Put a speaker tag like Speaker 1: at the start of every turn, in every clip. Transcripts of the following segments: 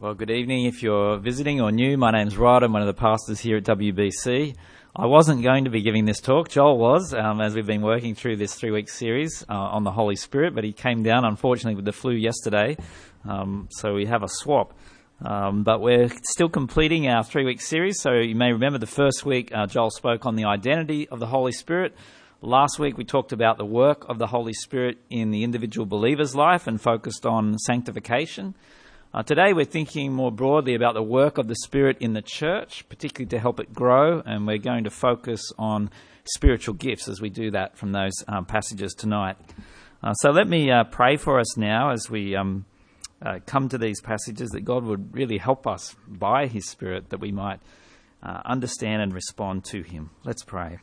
Speaker 1: Well, good evening. If you're visiting or new, my name's Rod. I'm one of the pastors here at WBC. I wasn't going to be giving this talk. Joel was, um, as we've been working through this three week series uh, on the Holy Spirit, but he came down, unfortunately, with the flu yesterday. Um, so we have a swap. Um, but we're still completing our three week series. So you may remember the first week, uh, Joel spoke on the identity of the Holy Spirit. Last week, we talked about the work of the Holy Spirit in the individual believer's life and focused on sanctification. Uh, today, we're thinking more broadly about the work of the Spirit in the church, particularly to help it grow, and we're going to focus on spiritual gifts as we do that from those um, passages tonight. Uh, so, let me uh, pray for us now as we um, uh, come to these passages that God would really help us by His Spirit that we might uh, understand and respond to Him. Let's pray.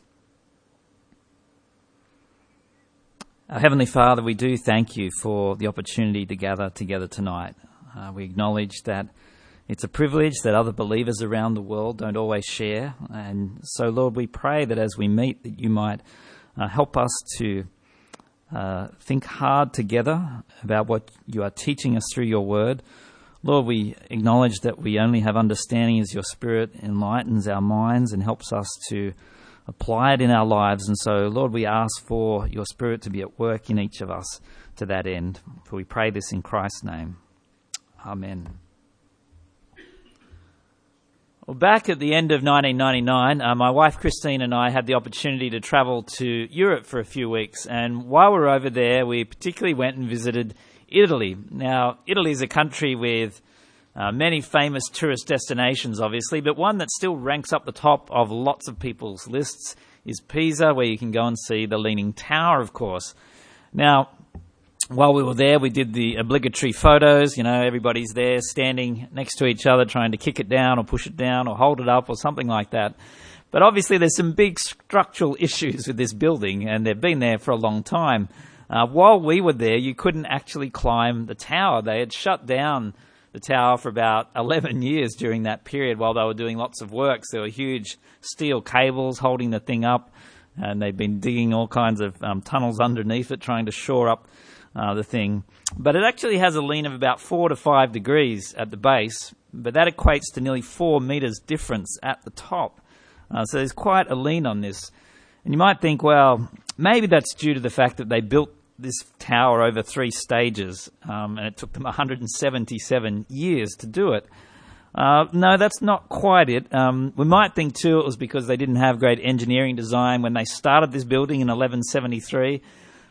Speaker 1: Our Heavenly Father, we do thank you for the opportunity to gather together tonight. Uh, we acknowledge that it's a privilege that other believers around the world don't always share. And so, Lord, we pray that as we meet, that you might uh, help us to uh, think hard together about what you are teaching us through your word. Lord, we acknowledge that we only have understanding as your Spirit enlightens our minds and helps us to apply it in our lives. And so, Lord, we ask for your Spirit to be at work in each of us to that end. For we pray this in Christ's name. Amen. Well, back at the end of 1999, uh, my wife Christine and I had the opportunity to travel to Europe for a few weeks. And while we were over there, we particularly went and visited Italy. Now, Italy is a country with uh, many famous tourist destinations, obviously, but one that still ranks up the top of lots of people's lists is Pisa, where you can go and see the Leaning Tower, of course. Now, while we were there, we did the obligatory photos. You know, everybody's there standing next to each other, trying to kick it down or push it down or hold it up or something like that. But obviously, there's some big structural issues with this building, and they've been there for a long time. Uh, while we were there, you couldn't actually climb the tower. They had shut down the tower for about 11 years during that period while they were doing lots of works. There were huge steel cables holding the thing up, and they've been digging all kinds of um, tunnels underneath it, trying to shore up uh, the thing. But it actually has a lean of about four to five degrees at the base, but that equates to nearly four meters difference at the top. Uh, so there's quite a lean on this. And you might think, well, maybe that's due to the fact that they built this tower over three stages, um, and it took them 177 years to do it. Uh, no, that's not quite it. Um, we might think too it was because they didn't have great engineering design when they started this building in 1173.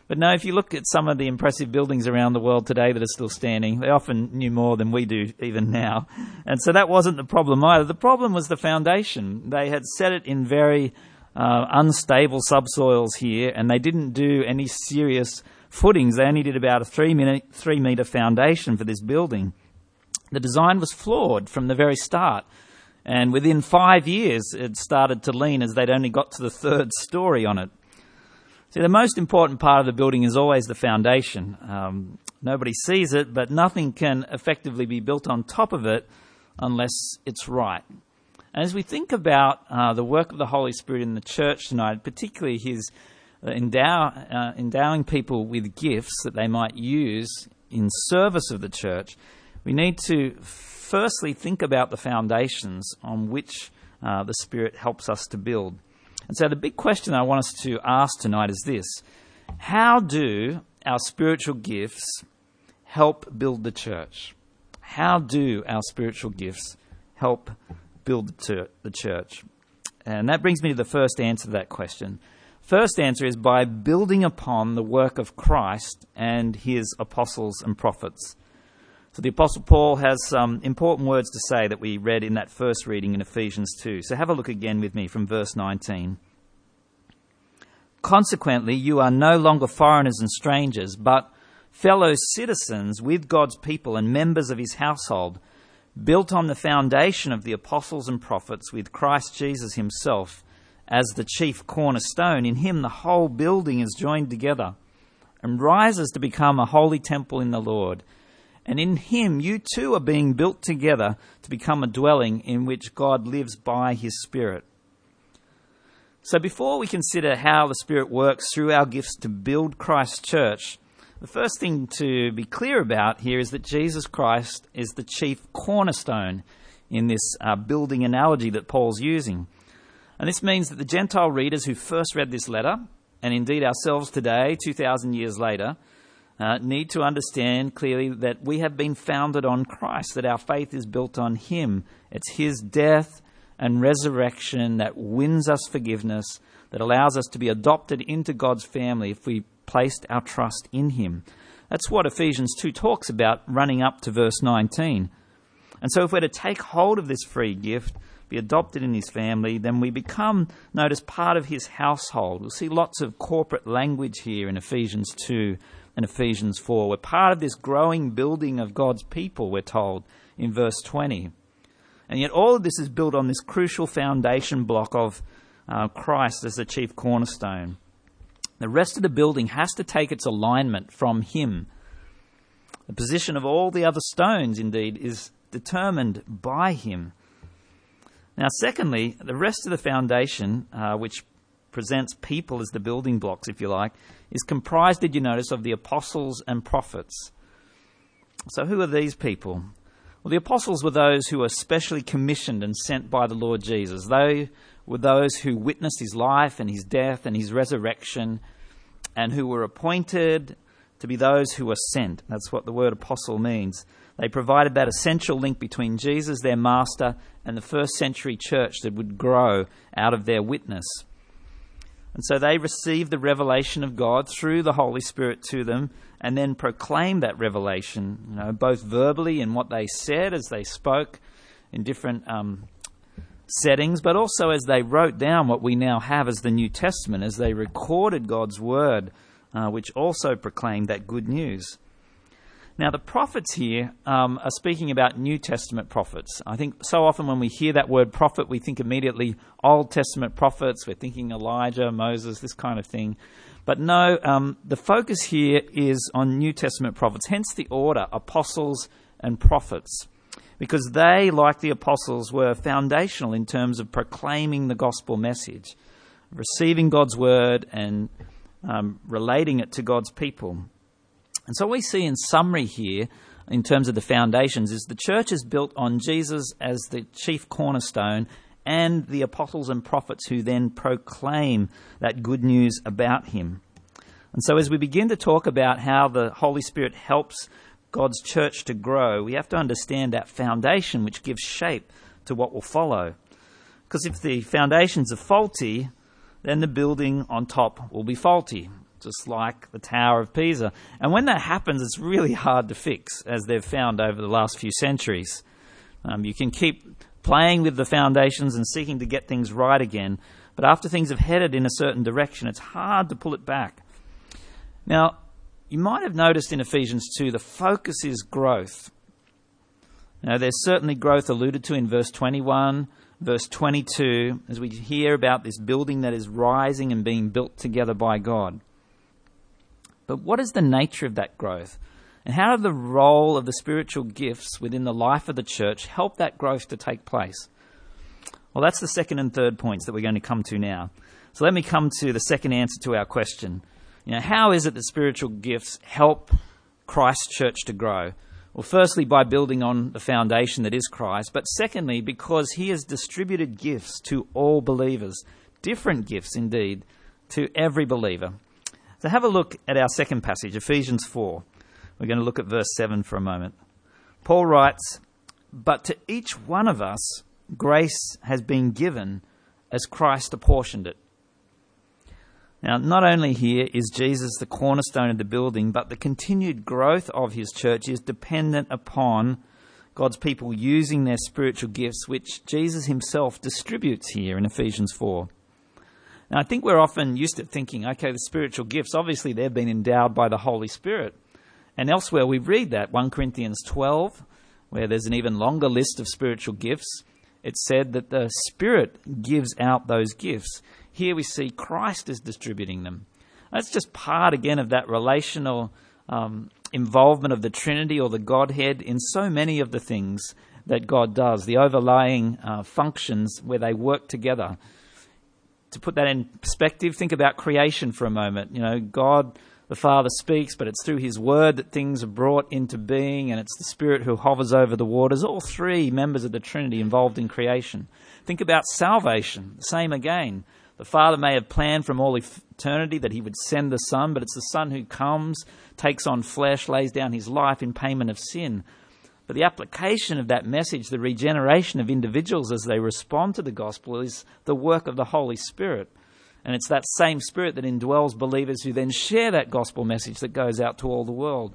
Speaker 1: But no, if you look at some of the impressive buildings around the world today that are still standing, they often knew more than we do even now. And so that wasn't the problem either. The problem was the foundation. They had set it in very uh, unstable subsoils here, and they didn't do any serious footings. They only did about a three, minute, three metre foundation for this building. The design was flawed from the very start. And within five years, it started to lean as they'd only got to the third story on it. See, the most important part of the building is always the foundation. Um, nobody sees it, but nothing can effectively be built on top of it unless it's right. And as we think about uh, the work of the Holy Spirit in the church tonight, particularly His uh, endow, uh, endowing people with gifts that they might use in service of the church, we need to firstly think about the foundations on which uh, the Spirit helps us to build. And so the big question I want us to ask tonight is this How do our spiritual gifts help build the church? How do our spiritual gifts help build the church? And that brings me to the first answer to that question. First answer is by building upon the work of Christ and his apostles and prophets. So the Apostle Paul has some important words to say that we read in that first reading in Ephesians 2. So have a look again with me from verse 19. Consequently, you are no longer foreigners and strangers, but fellow citizens with God's people and members of his household, built on the foundation of the apostles and prophets, with Christ Jesus himself as the chief cornerstone. In him, the whole building is joined together and rises to become a holy temple in the Lord. And in him you too are being built together to become a dwelling in which God lives by his Spirit. So before we consider how the Spirit works through our gifts to build Christ's church, The first thing to be clear about here is that Jesus Christ is the chief cornerstone in this uh, building analogy that Paul's using. And this means that the Gentile readers who first read this letter, and indeed ourselves today, 2,000 years later, uh, need to understand clearly that we have been founded on Christ, that our faith is built on Him. It's His death and resurrection that wins us forgiveness, that allows us to be adopted into God's family if we placed our trust in Him. That's what Ephesians 2 talks about running up to verse 19. And so, if we're to take hold of this free gift, be adopted in His family, then we become, notice, part of His household. We'll see lots of corporate language here in Ephesians 2 and Ephesians 4. We're part of this growing building of God's people, we're told in verse 20. And yet, all of this is built on this crucial foundation block of uh, Christ as the chief cornerstone. The rest of the building has to take its alignment from Him. The position of all the other stones, indeed, is determined by Him. Now, secondly, the rest of the foundation, uh, which presents people as the building blocks, if you like, is comprised, did you notice, of the apostles and prophets. So, who are these people? Well, the apostles were those who were specially commissioned and sent by the Lord Jesus. They were those who witnessed his life and his death and his resurrection and who were appointed to be those who were sent. That's what the word apostle means. They provided that essential link between Jesus, their master, and the first century church that would grow out of their witness. And so they received the revelation of God through the Holy Spirit to them and then proclaimed that revelation, you know, both verbally in what they said as they spoke in different um, settings, but also as they wrote down what we now have as the New Testament, as they recorded God's word, uh, which also proclaimed that good news. Now, the prophets here um, are speaking about New Testament prophets. I think so often when we hear that word prophet, we think immediately Old Testament prophets. We're thinking Elijah, Moses, this kind of thing. But no, um, the focus here is on New Testament prophets, hence the order apostles and prophets because they, like the apostles, were foundational in terms of proclaiming the gospel message, receiving God's word and um, relating it to God's people. And so, we see in summary here, in terms of the foundations, is the church is built on Jesus as the chief cornerstone and the apostles and prophets who then proclaim that good news about him. And so, as we begin to talk about how the Holy Spirit helps God's church to grow, we have to understand that foundation which gives shape to what will follow. Because if the foundations are faulty, then the building on top will be faulty, just like the Tower of Pisa. And when that happens, it's really hard to fix, as they've found over the last few centuries. Um, you can keep playing with the foundations and seeking to get things right again, but after things have headed in a certain direction, it's hard to pull it back. Now, you might have noticed in Ephesians 2 the focus is growth. Now, there's certainly growth alluded to in verse 21, verse 22, as we hear about this building that is rising and being built together by God. But what is the nature of that growth? And how do the role of the spiritual gifts within the life of the church help that growth to take place? Well, that's the second and third points that we're going to come to now. So let me come to the second answer to our question. You know, how is it that spiritual gifts help Christ's church to grow? Well, firstly, by building on the foundation that is Christ, but secondly, because he has distributed gifts to all believers, different gifts indeed, to every believer. So have a look at our second passage, Ephesians 4. We're going to look at verse 7 for a moment. Paul writes, But to each one of us, grace has been given as Christ apportioned it. Now, not only here is Jesus the cornerstone of the building, but the continued growth of his church is dependent upon God's people using their spiritual gifts, which Jesus himself distributes here in Ephesians 4. Now, I think we're often used to thinking, okay, the spiritual gifts, obviously they've been endowed by the Holy Spirit. And elsewhere we read that, 1 Corinthians 12, where there's an even longer list of spiritual gifts. It said that the Spirit gives out those gifts. Here we see Christ is distributing them. That's just part, again, of that relational um, involvement of the Trinity or the Godhead in so many of the things that God does, the overlaying uh, functions where they work together. To put that in perspective, think about creation for a moment. You know, God the Father speaks, but it's through His Word that things are brought into being, and it's the Spirit who hovers over the waters. All three members of the Trinity involved in creation. Think about salvation. The same again. The Father may have planned from all eternity that He would send the Son, but it's the Son who comes, takes on flesh, lays down His life in payment of sin. But the application of that message, the regeneration of individuals as they respond to the gospel, is the work of the Holy Spirit. And it's that same Spirit that indwells believers who then share that gospel message that goes out to all the world.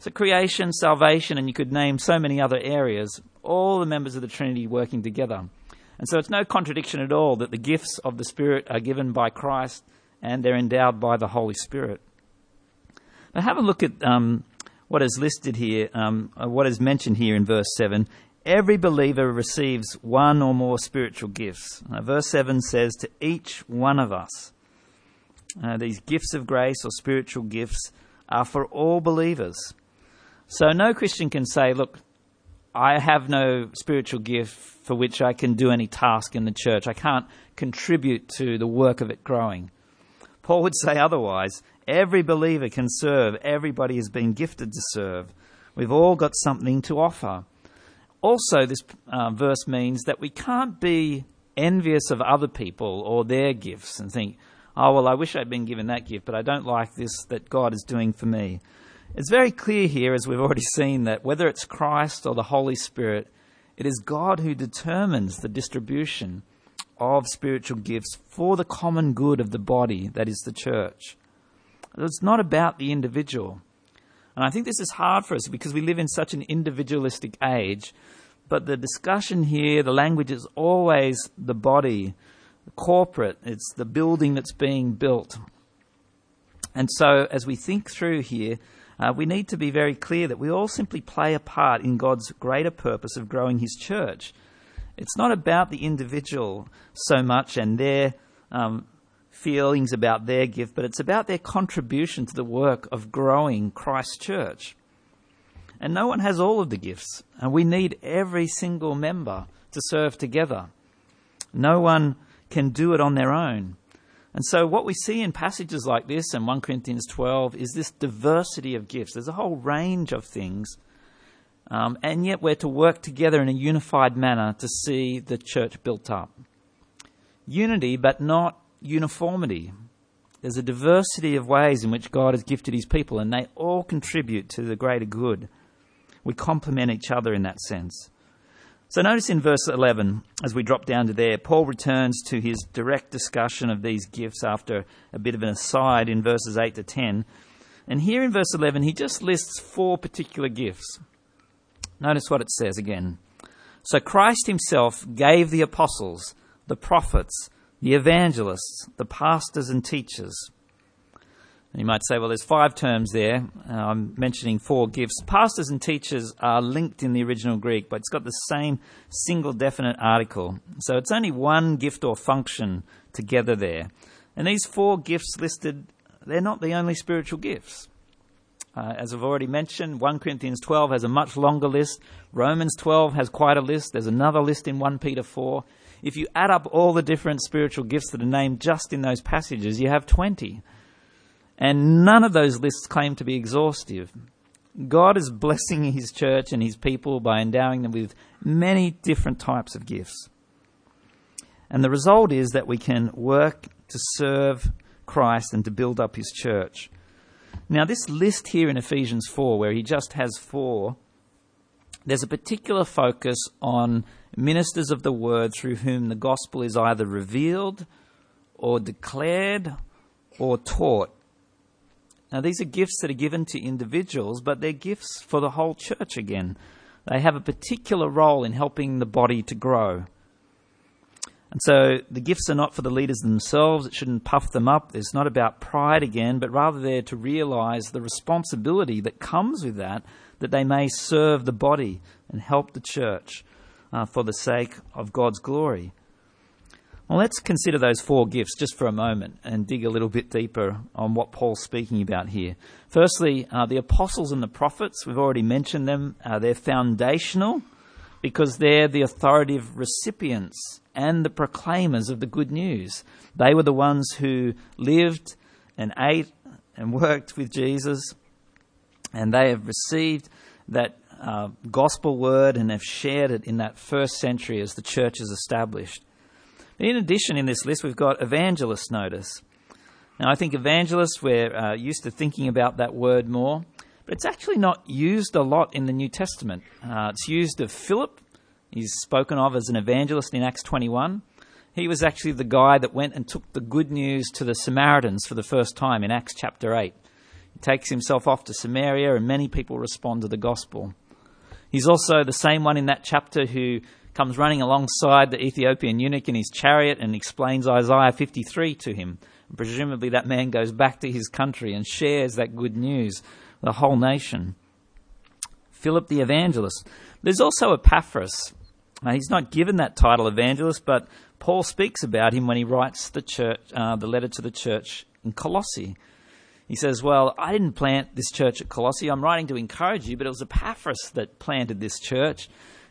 Speaker 1: So, creation, salvation, and you could name so many other areas, all the members of the Trinity working together. And so, it's no contradiction at all that the gifts of the Spirit are given by Christ and they're endowed by the Holy Spirit. Now, have a look at um, what is listed here, um, uh, what is mentioned here in verse 7 every believer receives one or more spiritual gifts. Uh, verse 7 says, To each one of us. Uh, these gifts of grace or spiritual gifts are for all believers. So no Christian can say, Look, I have no spiritual gift for which I can do any task in the church. I can't contribute to the work of it growing. Paul would say otherwise. Every believer can serve. Everybody has been gifted to serve. We've all got something to offer also, this uh, verse means that we can't be envious of other people or their gifts and think, oh, well, I wish I'd been given that gift, but I don't like this that God is doing for me. It's very clear here, as we've already seen, that whether it's Christ or the Holy Spirit, it is God who determines the distribution of spiritual gifts for the common good of the body, that is the church. It's not about the individual. And I think this is hard for us because we live in such an individualistic age. But the discussion here, the language is always the body, the corporate, it's the building that's being built. And so, as we think through here, uh, we need to be very clear that we all simply play a part in God's greater purpose of growing His church. It's not about the individual so much and their um, feelings about their gift, but it's about their contribution to the work of growing Christ's church. And no one has all of the gifts, and we need every single member to serve together. No one can do it on their own. And so, what we see in passages like this in 1 Corinthians 12 is this diversity of gifts. There's a whole range of things, um, and yet we're to work together in a unified manner to see the church built up. Unity, but not uniformity. There's a diversity of ways in which God has gifted his people, and they all contribute to the greater good. We complement each other in that sense. So notice in verse 11, as we drop down to there, Paul returns to his direct discussion of these gifts after a bit of an aside in verses 8 to 10. And here in verse 11, he just lists four particular gifts. Notice what it says again. So Christ himself gave the apostles, the prophets, the evangelists, the pastors and teachers. You might say, well, there's five terms there. Uh, I'm mentioning four gifts. Pastors and teachers are linked in the original Greek, but it's got the same single definite article. So it's only one gift or function together there. And these four gifts listed, they're not the only spiritual gifts. Uh, as I've already mentioned, 1 Corinthians 12 has a much longer list. Romans 12 has quite a list. There's another list in 1 Peter 4 if you add up all the different spiritual gifts that are named just in those passages, you have 20. And none of those lists claim to be exhaustive. God is blessing his church and his people by endowing them with many different types of gifts. And the result is that we can work to serve Christ and to build up his church. Now, this list here in Ephesians 4, where he just has four, there's a particular focus on ministers of the word through whom the gospel is either revealed or declared or taught. Now, these are gifts that are given to individuals, but they're gifts for the whole church again. They have a particular role in helping the body to grow. And so the gifts are not for the leaders themselves. It shouldn't puff them up. It's not about pride again, but rather they're to realize the responsibility that comes with that, that they may serve the body and help the church uh, for the sake of God's glory. Well, let's consider those four gifts just for a moment and dig a little bit deeper on what Paul's speaking about here. Firstly, uh, the apostles and the prophets, we've already mentioned them, uh, they're foundational because they're the authoritative recipients and the proclaimers of the good news. They were the ones who lived and ate and worked with Jesus, and they have received that uh, gospel word and have shared it in that first century as the church is established. In addition, in this list, we've got evangelists notice. Now, I think evangelists, we're uh, used to thinking about that word more, but it's actually not used a lot in the New Testament. Uh, it's used of Philip. He's spoken of as an evangelist in Acts 21. He was actually the guy that went and took the good news to the Samaritans for the first time in Acts chapter 8. He takes himself off to Samaria, and many people respond to the gospel. He's also the same one in that chapter who comes running alongside the Ethiopian eunuch in his chariot and explains Isaiah 53 to him. Presumably, that man goes back to his country and shares that good news the whole nation. Philip the evangelist. There's also Epaphras. Now, he's not given that title evangelist, but Paul speaks about him when he writes the church, uh, the letter to the church in Colossae. He says, Well, I didn't plant this church at Colossae. I'm writing to encourage you, but it was Epaphras that planted this church.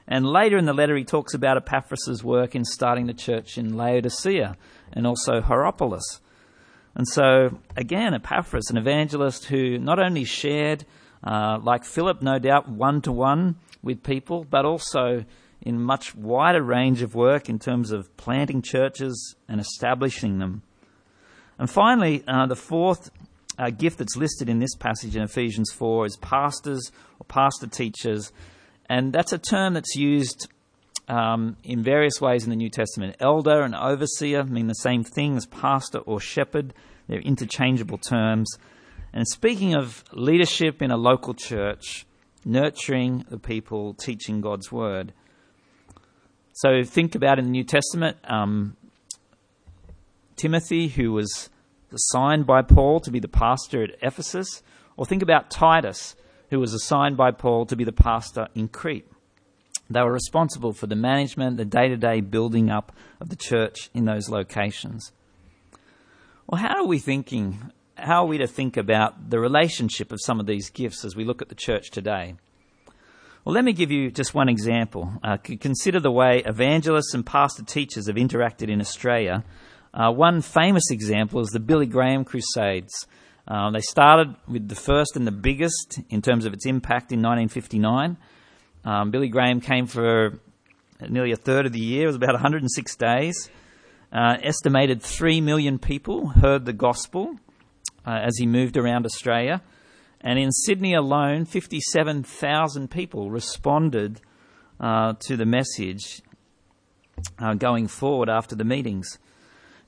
Speaker 1: And later in the letter, he talks about Epaphras' work in starting the church in Laodicea and also Hierapolis. And so, again, Epaphras, an evangelist who not only shared, uh, like Philip, no doubt, one to one with people, but also in much wider range of work in terms of planting churches and establishing them. And finally, uh, the fourth uh, gift that's listed in this passage in Ephesians 4 is pastors or pastor teachers. And that's a term that's used um, in various ways in the New Testament. Elder and overseer mean the same thing as pastor or shepherd, they're interchangeable terms. And speaking of leadership in a local church, nurturing the people, teaching God's word. So think about in the New Testament um, Timothy, who was assigned by Paul to be the pastor at Ephesus, or think about Titus, who was assigned by Paul to be the pastor in Crete. They were responsible for the management, the day to day building up of the church in those locations. Well, how are we thinking? How are we to think about the relationship of some of these gifts as we look at the church today? Well, let me give you just one example. Uh, consider the way evangelists and pastor teachers have interacted in Australia. Uh, one famous example is the Billy Graham Crusades. Uh, they started with the first and the biggest in terms of its impact in 1959. Um, Billy Graham came for nearly a third of the year. It was about 106 days. Uh, estimated 3 million people heard the gospel uh, as he moved around Australia. And in Sydney alone, 57,000 people responded uh, to the message uh, going forward after the meetings.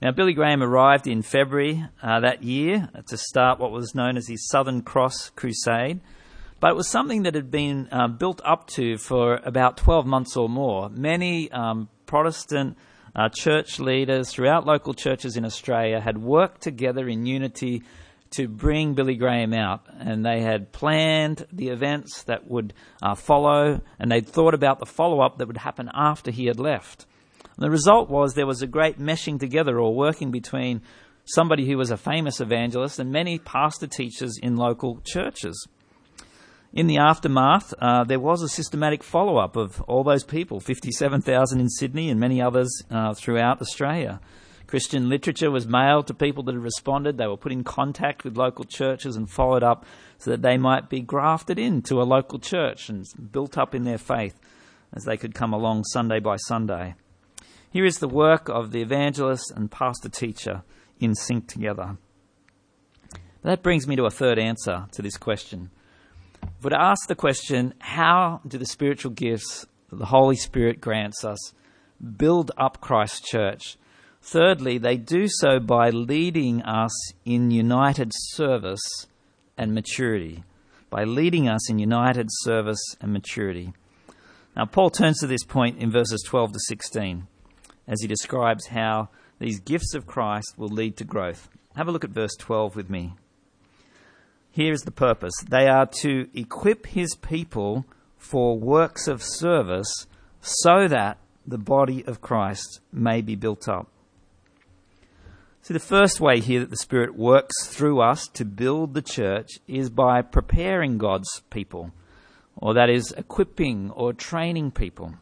Speaker 1: Now, Billy Graham arrived in February uh, that year to start what was known as his Southern Cross Crusade. But it was something that had been uh, built up to for about 12 months or more. Many um, Protestant uh, church leaders throughout local churches in Australia had worked together in unity to bring Billy Graham out. And they had planned the events that would uh, follow, and they'd thought about the follow up that would happen after he had left. And the result was there was a great meshing together or working between somebody who was a famous evangelist and many pastor teachers in local churches. In the aftermath, uh, there was a systematic follow up of all those people 57,000 in Sydney and many others uh, throughout Australia. Christian literature was mailed to people that had responded. They were put in contact with local churches and followed up so that they might be grafted into a local church and built up in their faith as they could come along Sunday by Sunday. Here is the work of the evangelist and pastor teacher in sync together. That brings me to a third answer to this question would ask the question how do the spiritual gifts that the Holy Spirit grants us build up Christ's church? Thirdly, they do so by leading us in united service and maturity. By leading us in united service and maturity. Now, Paul turns to this point in verses 12 to 16 as he describes how these gifts of Christ will lead to growth. Have a look at verse 12 with me. Here's the purpose they are to equip his people for works of service so that the body of Christ may be built up. See, the first way here that the Spirit works through us to build the church is by preparing God's people, or that is, equipping or training people.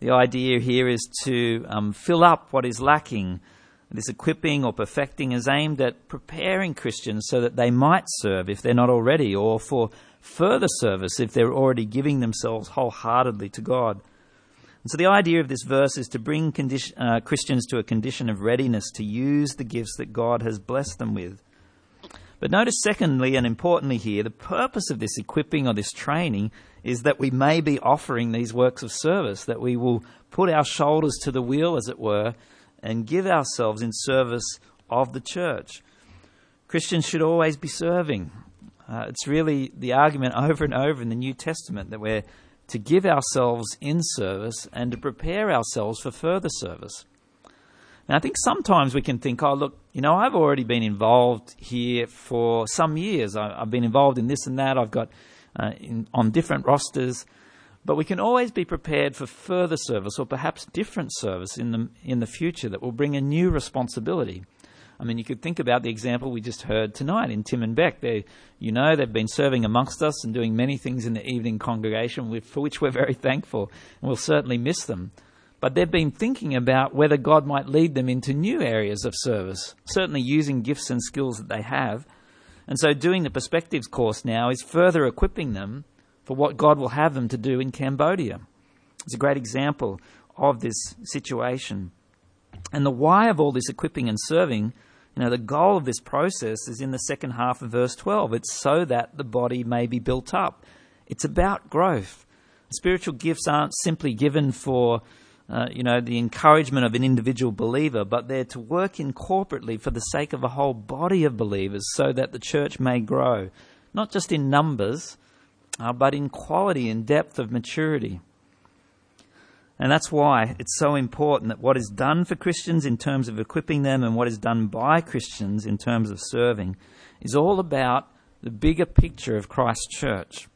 Speaker 1: The idea here is to um, fill up what is lacking This equipping or perfecting is aimed at preparing Christians so that they might serve if they're not already, or for further service if they're already giving themselves wholeheartedly to God. And so the idea of this verse is to bring condition, uh, Christians to a condition of readiness to use the gifts that God has blessed them with. But notice, secondly, and importantly here, the purpose of this equipping or this training is that we may be offering these works of service, that we will put our shoulders to the wheel, as it were, and give ourselves in service of the church. Christians should always be serving. Uh, it's really the argument over and over in the New Testament that we're to give ourselves in service and to prepare ourselves for further service. And I think sometimes we can think, oh, look, you know, I've already been involved here for some years. I, have been involved in this and that. I've got uh, in, on different rosters. But we can always be prepared for further service or perhaps different service in the, in the future that will bring a new responsibility. I mean, you could think about the example we just heard tonight in Tim and Beck. They, you know, they've been serving amongst us and doing many things in the evening congregation, for which we're very thankful, and we'll certainly miss them but they've been thinking about whether God might lead them into new areas of service, certainly using gifts and skills that they have. And so, doing the Perspectives course now is further equipping them for what God will have them to do in Cambodia. It's a great example of this situation. And the why of all this equipping and serving, you know, the goal of this process is in the second half of verse 12. It's so that the body may be built up. It's about growth. Spiritual gifts aren't simply given for uh, you know, the encouragement of an individual believer, but they're to work in corporately for the sake of a whole body of believers so that the church may grow, not just in numbers, uh, but in quality and depth of maturity. And that's why it's so important that what is done for Christians in terms of equipping them and what is done by Christians in terms of serving is all about the bigger picture of Christ's church.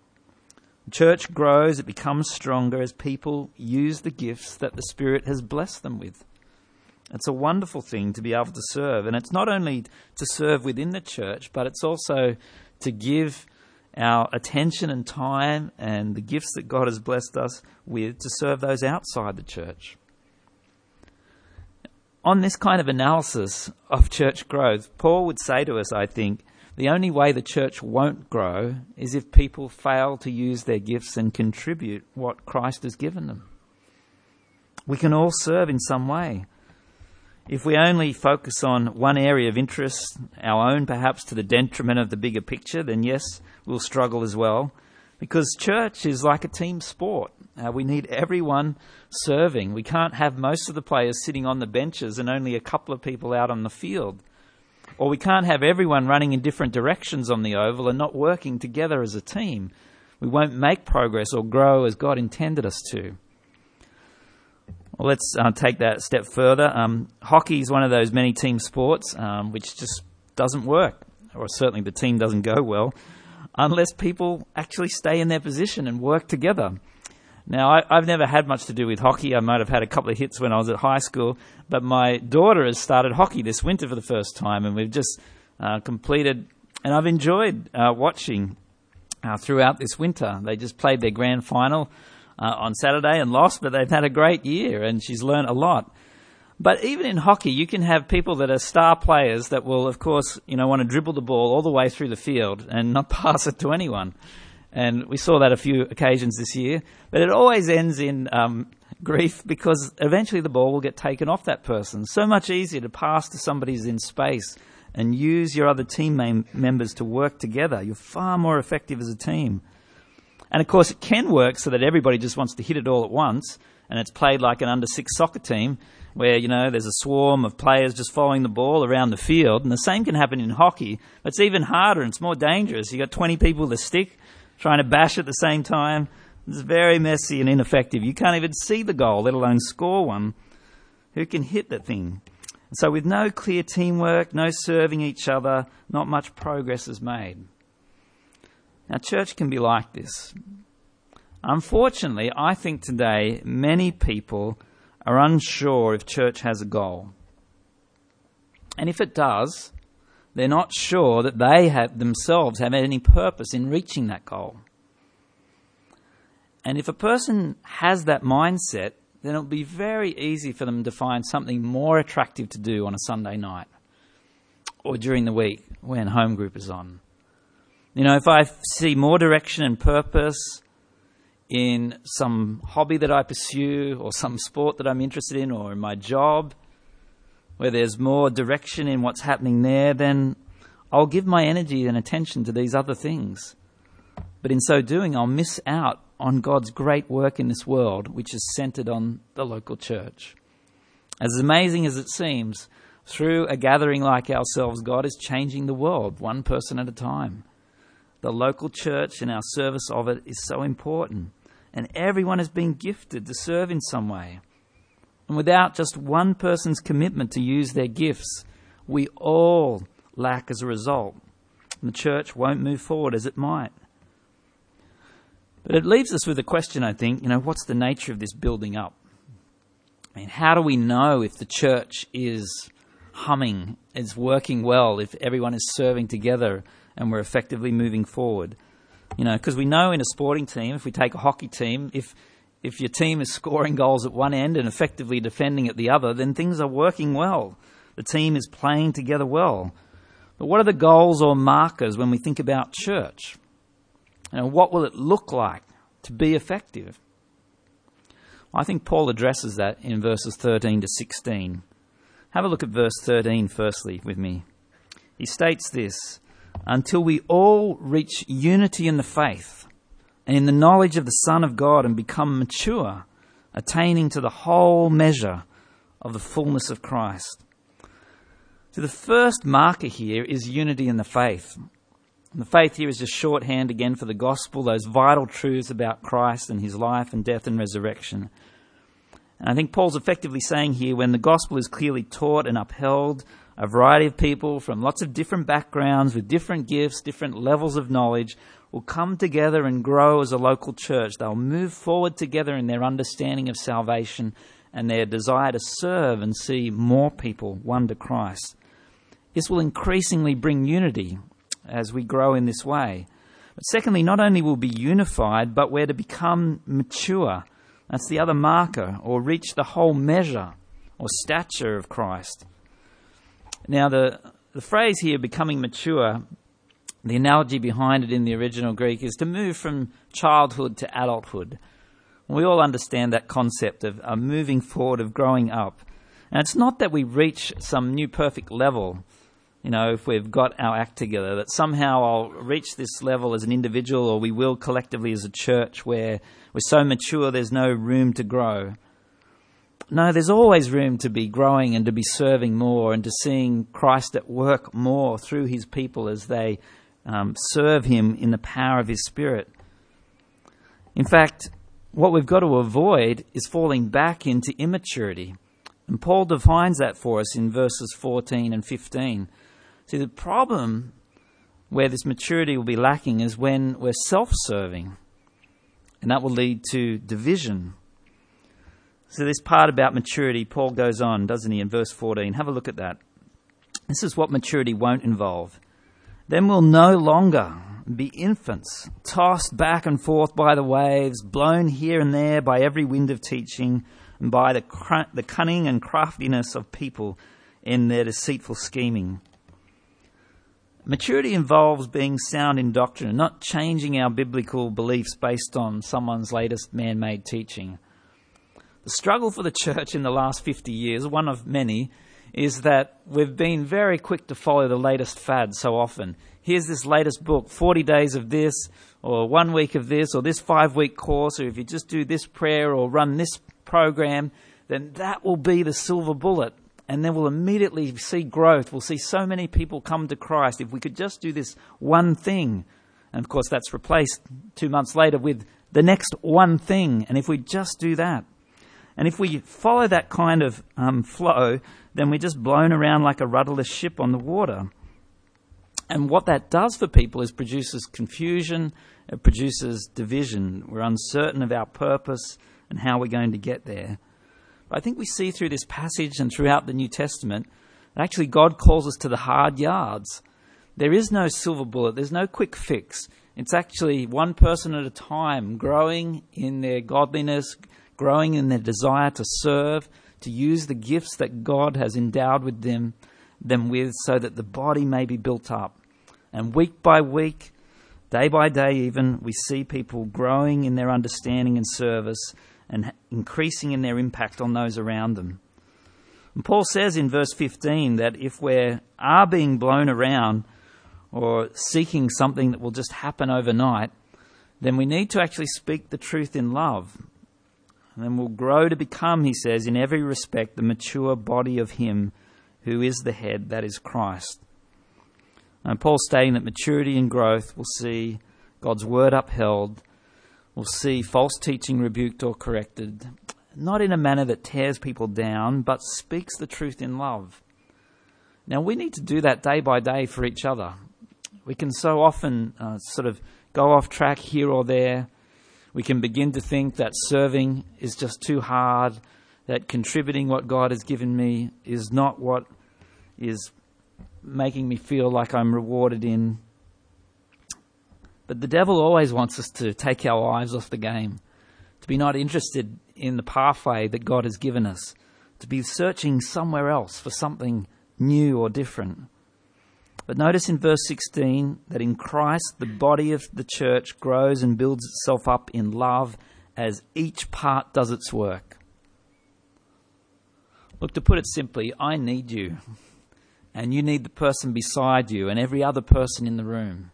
Speaker 1: The church grows, it becomes stronger as people use the gifts that the Spirit has blessed them with. It's a wonderful thing to be able to serve. And it's not only to serve within the church, but it's also to give our attention and time and the gifts that God has blessed us with to serve those outside the church. On this kind of analysis of church growth, Paul would say to us, I think, the only way the church won't grow is if people fail to use their gifts and contribute what Christ has given them. We can all serve in some way. If we only focus on one area of interest, our own perhaps to the detriment of the bigger picture, then yes, we'll struggle as well. Because church is like a team sport. Uh, we need everyone serving. We can't have most of the players sitting on the benches and only a couple of people out on the field. Or we can't have everyone running in different directions on the oval and not working together as a team. We won't make progress or grow as God intended us to. Well, let's uh, take that a step further. Um, hockey is one of those many team sports um, which just doesn't work, or certainly the team doesn't go well, unless people actually stay in their position and work together. Now, I, have never had much to do with hockey. I might have had a couple of hits when I was at high school, but my daughter has started hockey this winter for the first time, and we've just uh, completed, and I've enjoyed uh, watching uh, throughout this winter. They just played their grand final uh, on Saturday and lost, but they've had a great year, and she's learned a lot. But even in hockey, you can have people that are star players that will, of course, you know, want to dribble the ball all the way through the field and not pass it to anyone and we saw that a few occasions this year. But it always ends in um, grief because eventually the ball will get taken off that person. So much easier to pass to somebody who's in space and use your other team members to work together. You're far more effective as a team. And of course, it can work so that everybody just wants to hit it all at once, and it's played like an under six soccer team where, you know, there's a swarm of players just following the ball around the field. And the same can happen in hockey. It's even harder and it's more dangerous. You've got 20 people with a stick trying to bash at the same time. It's very messy and ineffective. You can't even see the goal, let alone score one. Who can hit the thing? So, with no clear teamwork, no serving each other, not much progress is made. Now, church can be like this. Unfortunately, I think today many people are unsure if church has a goal. And if it does, they're not sure that they have themselves have any purpose in reaching that goal. And if a person has that mindset, then it'll be very easy for them to find something more attractive to do on a Sunday night or during the week when home group is on. You know, if I see more direction and purpose in some hobby that I pursue or some sport that I'm interested in or in my job, where there's more direction in what's happening there, then I'll give my energy and attention to these other things. But in so doing, I'll miss out on God's great work in this world, which is centered on the local church. As amazing as it seems, through a gathering like ourselves, God is changing the world, one person at a time. The local church and our service of it is so important, and everyone has been gifted to serve in some way. And without just one person's commitment to use their gifts, we all lack as a result. And the church won't move forward as it might. But it leaves us with a question, I think, you know, what's the nature of this building up? I mean, how do we know if the church is humming, is working well, if everyone is serving together and we're effectively moving forward? You know, because we know in a sporting team, if we take a hockey team, if if your team is scoring goals at one end and effectively defending at the other, then things are working well. The team is playing together well. But what are the goals or markers when we think about church? And what will it look like to be effective? I think Paul addresses that in verses 13 to 16. Have a look at verse 13 firstly with me. He states this until we all reach unity in the faith and in the knowledge of the Son of God and become mature, attaining to the whole measure of the fullness of Christ. So the first marker here is unity in the faith. And the faith here is just shorthand again for the gospel, those vital truths about Christ and his life and death and resurrection. And I think Paul's effectively saying here when the gospel is clearly taught and upheld, a variety of people from lots of different backgrounds with different gifts, different levels of knowledge will come together and grow as a local church. They'll move forward together in their understanding of salvation and their desire to serve and see more people won to Christ. This will increasingly bring unity as we grow in this way. But secondly, not only will be unified, but we're to become mature. That's the other marker, or reach the whole measure or stature of Christ. Now, the, the phrase here, becoming mature, the analogy behind it in the original Greek is to move from childhood to adulthood. We all understand that concept of, of moving forward, of growing up. And it's not that we reach some new perfect level you know, if we've got our act together, that somehow I'll reach this level as an individual or we will collectively as a church where we're so mature there's no room to grow. No, there's always room to be growing and to be serving more and to seeing Christ at work more through his people as they um, serve him in the power of his Spirit. In fact, what we've got to avoid is falling back into immaturity. And Paul defines that for us in verses 14 and 15. See, the problem where this maturity will be lacking is when we're self serving, and that will lead to division. So, this part about maturity, Paul goes on, doesn't he, in verse 14? Have a look at that. This is what maturity won't involve. Then we'll no longer be infants, tossed back and forth by the waves, blown here and there by every wind of teaching, and by the, cr- the cunning and craftiness of people in their deceitful scheming. Maturity involves being sound in doctrine, not changing our biblical beliefs based on someone's latest man made teaching. The struggle for the church in the last 50 years, one of many, is that we've been very quick to follow the latest fad so often. Here's this latest book 40 days of this, or one week of this, or this five week course, or if you just do this prayer or run this program, then that will be the silver bullet and then we'll immediately see growth. We'll see so many people come to Christ if we could just do this one thing. And of course, that's replaced two months later with the next one thing. And if we just do that, and if we follow that kind of um, flow, then we're just blown around like a rudderless ship on the water. And what that does for people is produces confusion, it produces division. We're uncertain of our purpose and how we're going to get there. But I think we see through this passage and throughout the New Testament that actually God calls us to the hard yards. There is no silver bullet, there's no quick fix. It's actually one person at a time growing in their godliness, growing in their desire to serve, to use the gifts that God has endowed with them, them with, so that the body may be built up. And week by week, day by day, even, we see people growing in their understanding and service and increasing in their impact on those around them. And Paul says in verse 15 that if we are being blown around or seeking something that will just happen overnight, then we need to actually speak the truth in love. And then we'll grow to become, he says, in every respect, the mature body of Him who is the head, that is Christ. And Paul's stating that maturity and growth will see God's word upheld, will see false teaching rebuked or corrected, not in a manner that tears people down, but speaks the truth in love. Now, we need to do that day by day for each other. We can so often uh, sort of go off track here or there. We can begin to think that serving is just too hard, that contributing what God has given me is not what is making me feel like I'm rewarded in. But the devil always wants us to take our eyes off the game, to be not interested in the pathway that God has given us, to be searching somewhere else for something new or different. But notice in verse 16 that in Christ the body of the church grows and builds itself up in love as each part does its work. Look, to put it simply, I need you, and you need the person beside you and every other person in the room.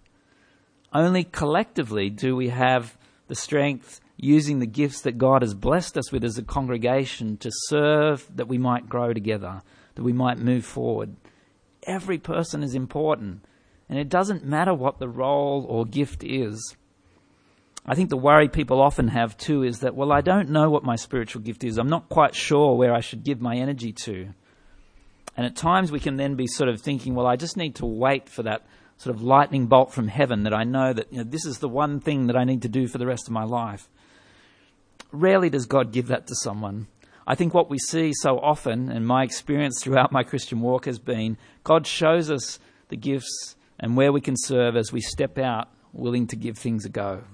Speaker 1: Only collectively do we have the strength using the gifts that God has blessed us with as a congregation to serve that we might grow together, that we might move forward. Every person is important, and it doesn't matter what the role or gift is. I think the worry people often have too is that, well, I don't know what my spiritual gift is. I'm not quite sure where I should give my energy to. And at times we can then be sort of thinking, well, I just need to wait for that sort of lightning bolt from heaven that I know that you know, this is the one thing that I need to do for the rest of my life. Rarely does God give that to someone. I think what we see so often, and my experience throughout my Christian walk has been, God shows us the gifts and where we can serve as we step out willing to give things a go.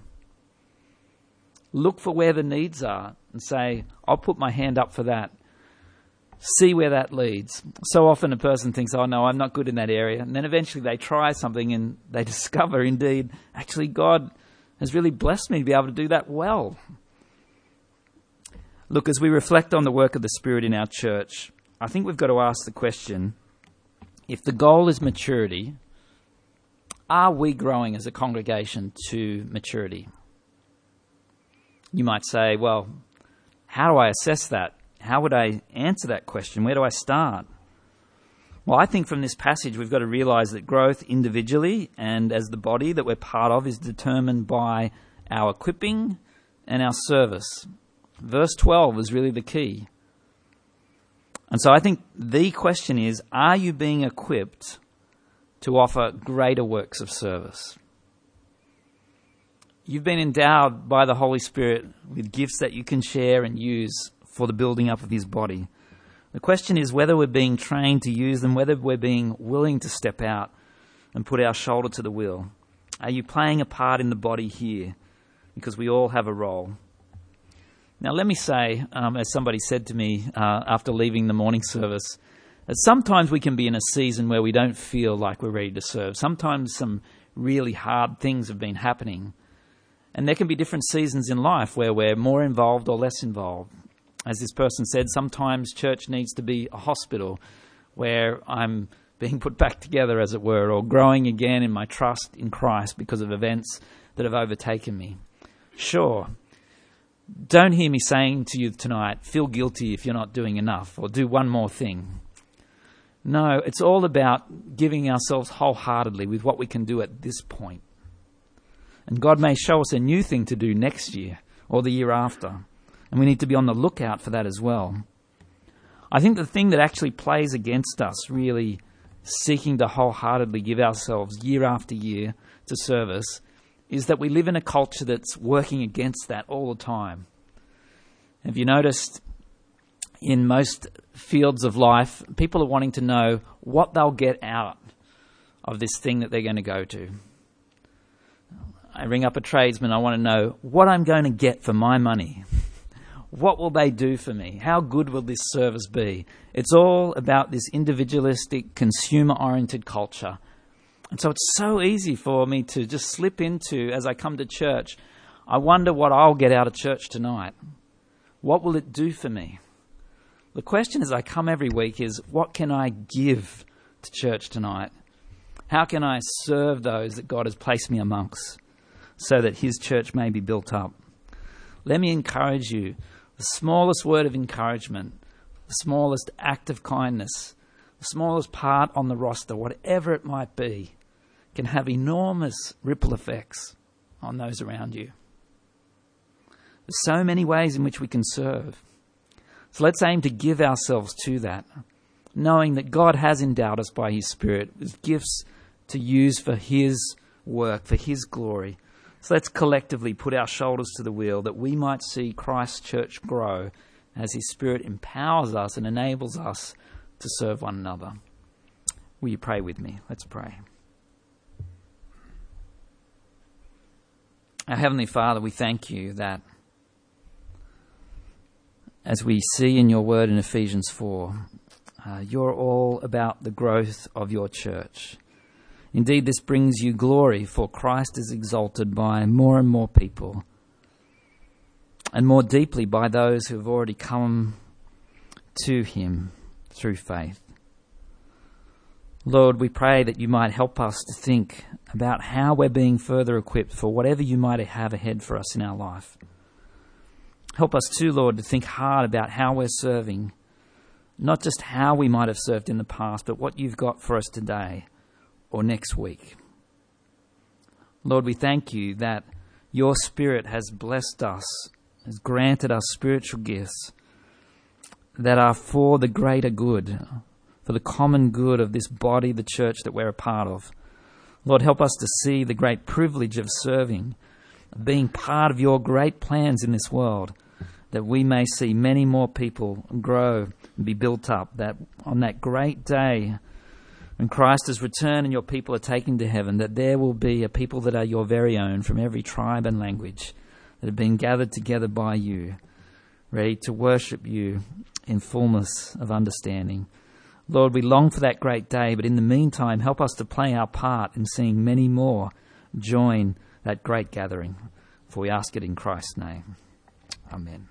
Speaker 1: Look for where the needs are and say, I'll put my hand up for that. See where that leads. So often a person thinks, oh no, I'm not good in that area. And then eventually they try something and they discover, indeed, actually, God has really blessed me to be able to do that well. Look, as we reflect on the work of the Spirit in our church, I think we've got to ask the question if the goal is maturity, are we growing as a congregation to maturity? You might say, well, how do I assess that? How would I answer that question? Where do I start? Well, I think from this passage, we've got to realize that growth individually and as the body that we're part of is determined by our equipping and our service. Verse 12 is really the key. And so I think the question is are you being equipped to offer greater works of service? You've been endowed by the Holy Spirit with gifts that you can share and use for the building up of His body. The question is whether we're being trained to use them, whether we're being willing to step out and put our shoulder to the wheel. Are you playing a part in the body here? Because we all have a role. Now, let me say, um, as somebody said to me uh, after leaving the morning service, that sometimes we can be in a season where we don't feel like we're ready to serve. Sometimes some really hard things have been happening. And there can be different seasons in life where we're more involved or less involved. As this person said, sometimes church needs to be a hospital where I'm being put back together, as it were, or growing again in my trust in Christ because of events that have overtaken me. Sure, don't hear me saying to you tonight, feel guilty if you're not doing enough or do one more thing. No, it's all about giving ourselves wholeheartedly with what we can do at this point. And God may show us a new thing to do next year or the year after. And we need to be on the lookout for that as well. I think the thing that actually plays against us really seeking to wholeheartedly give ourselves year after year to service is that we live in a culture that's working against that all the time. Have you noticed in most fields of life, people are wanting to know what they'll get out of this thing that they're going to go to? I ring up a tradesman, I want to know what I'm going to get for my money. What will they do for me? How good will this service be? It's all about this individualistic, consumer oriented culture. And so it's so easy for me to just slip into, as I come to church, I wonder what I'll get out of church tonight. What will it do for me? The question as I come every week is what can I give to church tonight? How can I serve those that God has placed me amongst so that His church may be built up? Let me encourage you the smallest word of encouragement, the smallest act of kindness, smallest part on the roster, whatever it might be, can have enormous ripple effects on those around you. There's so many ways in which we can serve. So let's aim to give ourselves to that, knowing that God has endowed us by His Spirit with gifts to use for His work, for His glory. So let's collectively put our shoulders to the wheel that we might see Christ's church grow as His Spirit empowers us and enables us to serve one another. Will you pray with me? Let's pray. Our Heavenly Father, we thank you that as we see in your word in Ephesians 4, uh, you're all about the growth of your church. Indeed, this brings you glory, for Christ is exalted by more and more people, and more deeply by those who have already come to him through faith. Lord, we pray that you might help us to think about how we're being further equipped for whatever you might have ahead for us in our life. Help us too, Lord, to think hard about how we're serving, not just how we might have served in the past, but what you've got for us today or next week. Lord, we thank you that your Spirit has blessed us, has granted us spiritual gifts that are for the greater good, for the common good of this body, the church that we're a part of. Lord, help us to see the great privilege of serving, being part of your great plans in this world that we may see many more people grow and be built up. That on that great day, when Christ has returned and your people are taken to heaven, that there will be a people that are your very own from every tribe and language that have been gathered together by you, ready to worship you in fullness of understanding. Lord, we long for that great day, but in the meantime, help us to play our part in seeing many more join that great gathering. For we ask it in Christ's name. Amen.